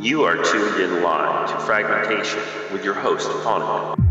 You are tuned in live to Fragmentation with your host, Fonik.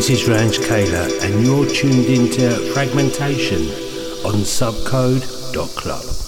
This is Ranj Kaler, and you're tuned into Fragmentation on subcode.club.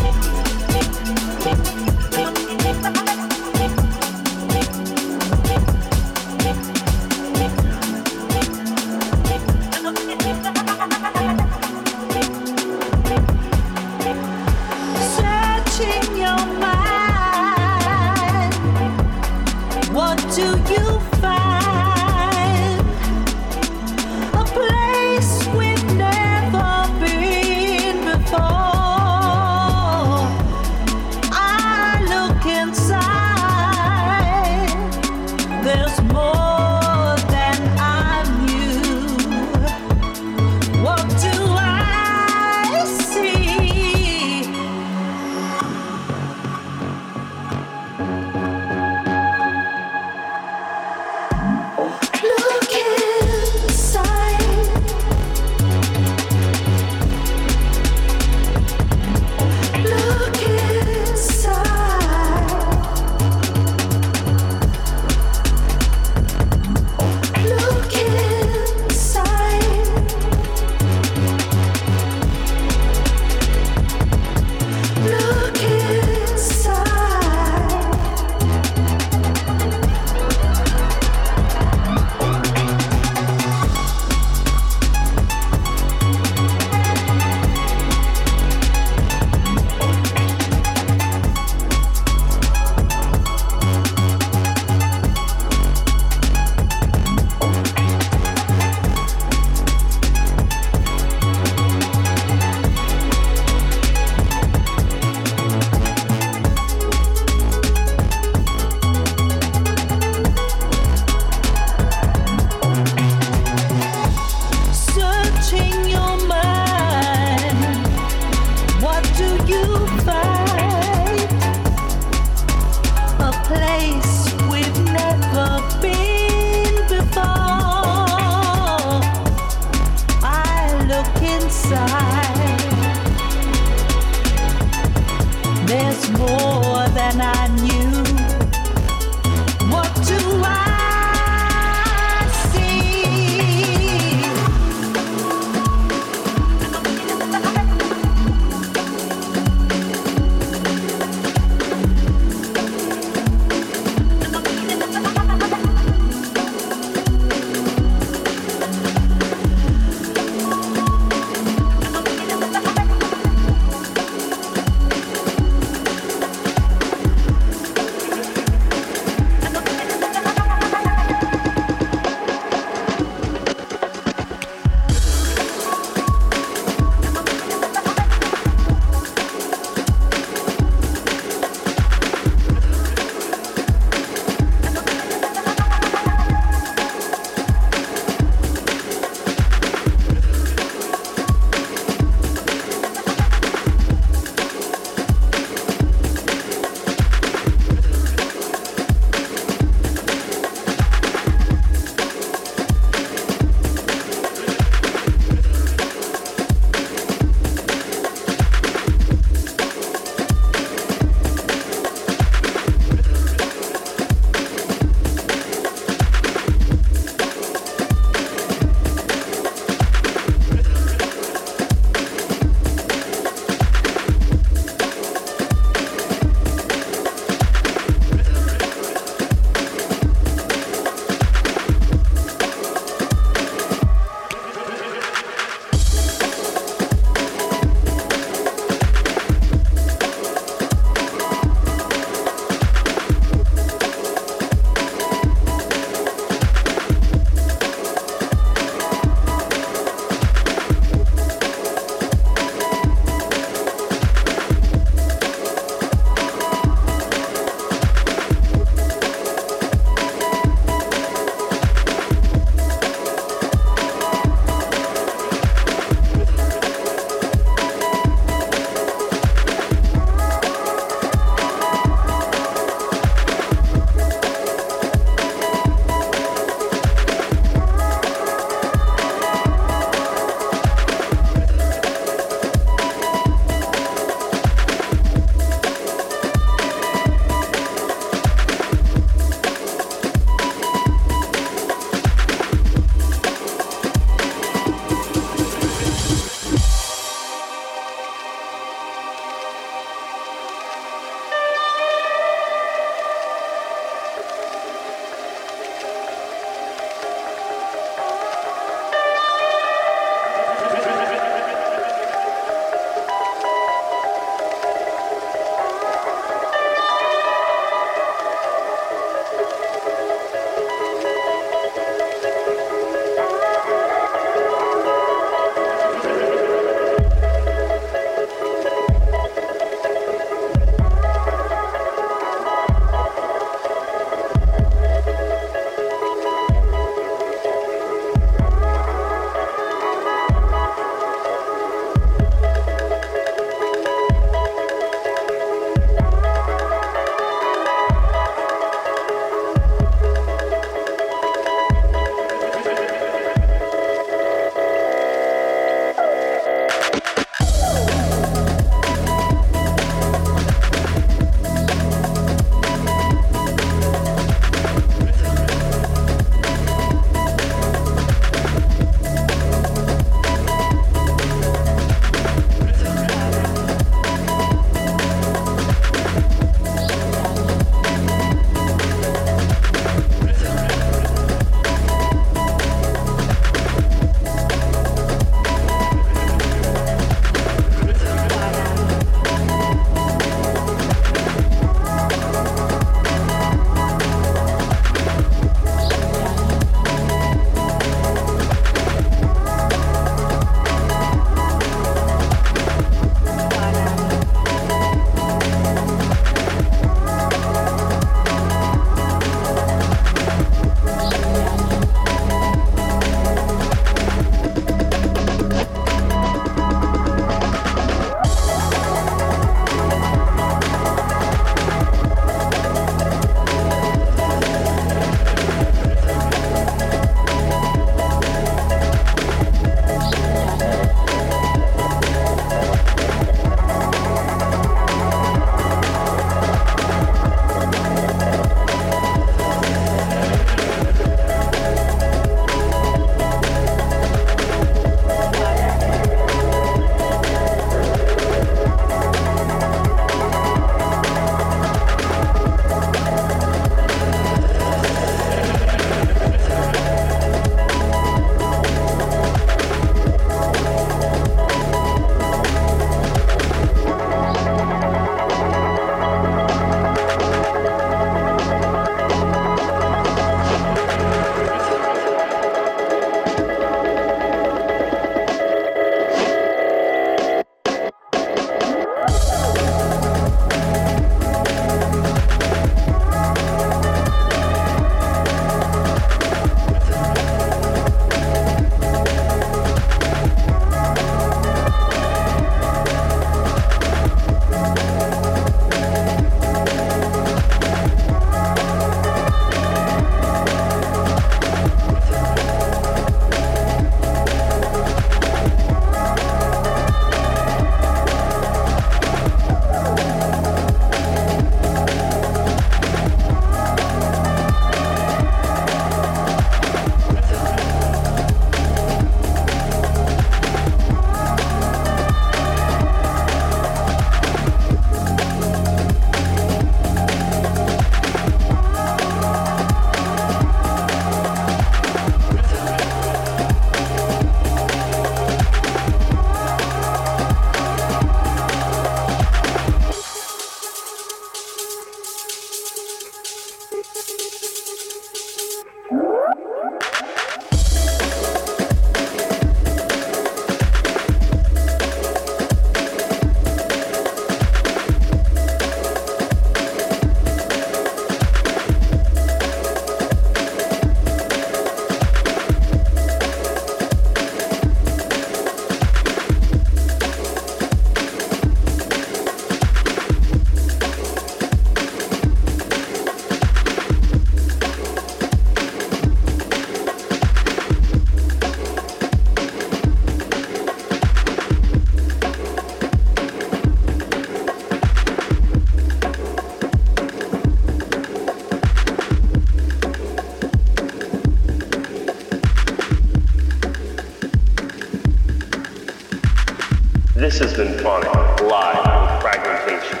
This has been Fonik live with Fragmentation.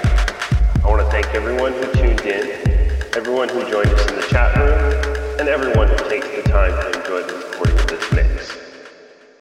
I want to thank everyone who tuned in, everyone who joined us in the chat room, and everyone who takes the time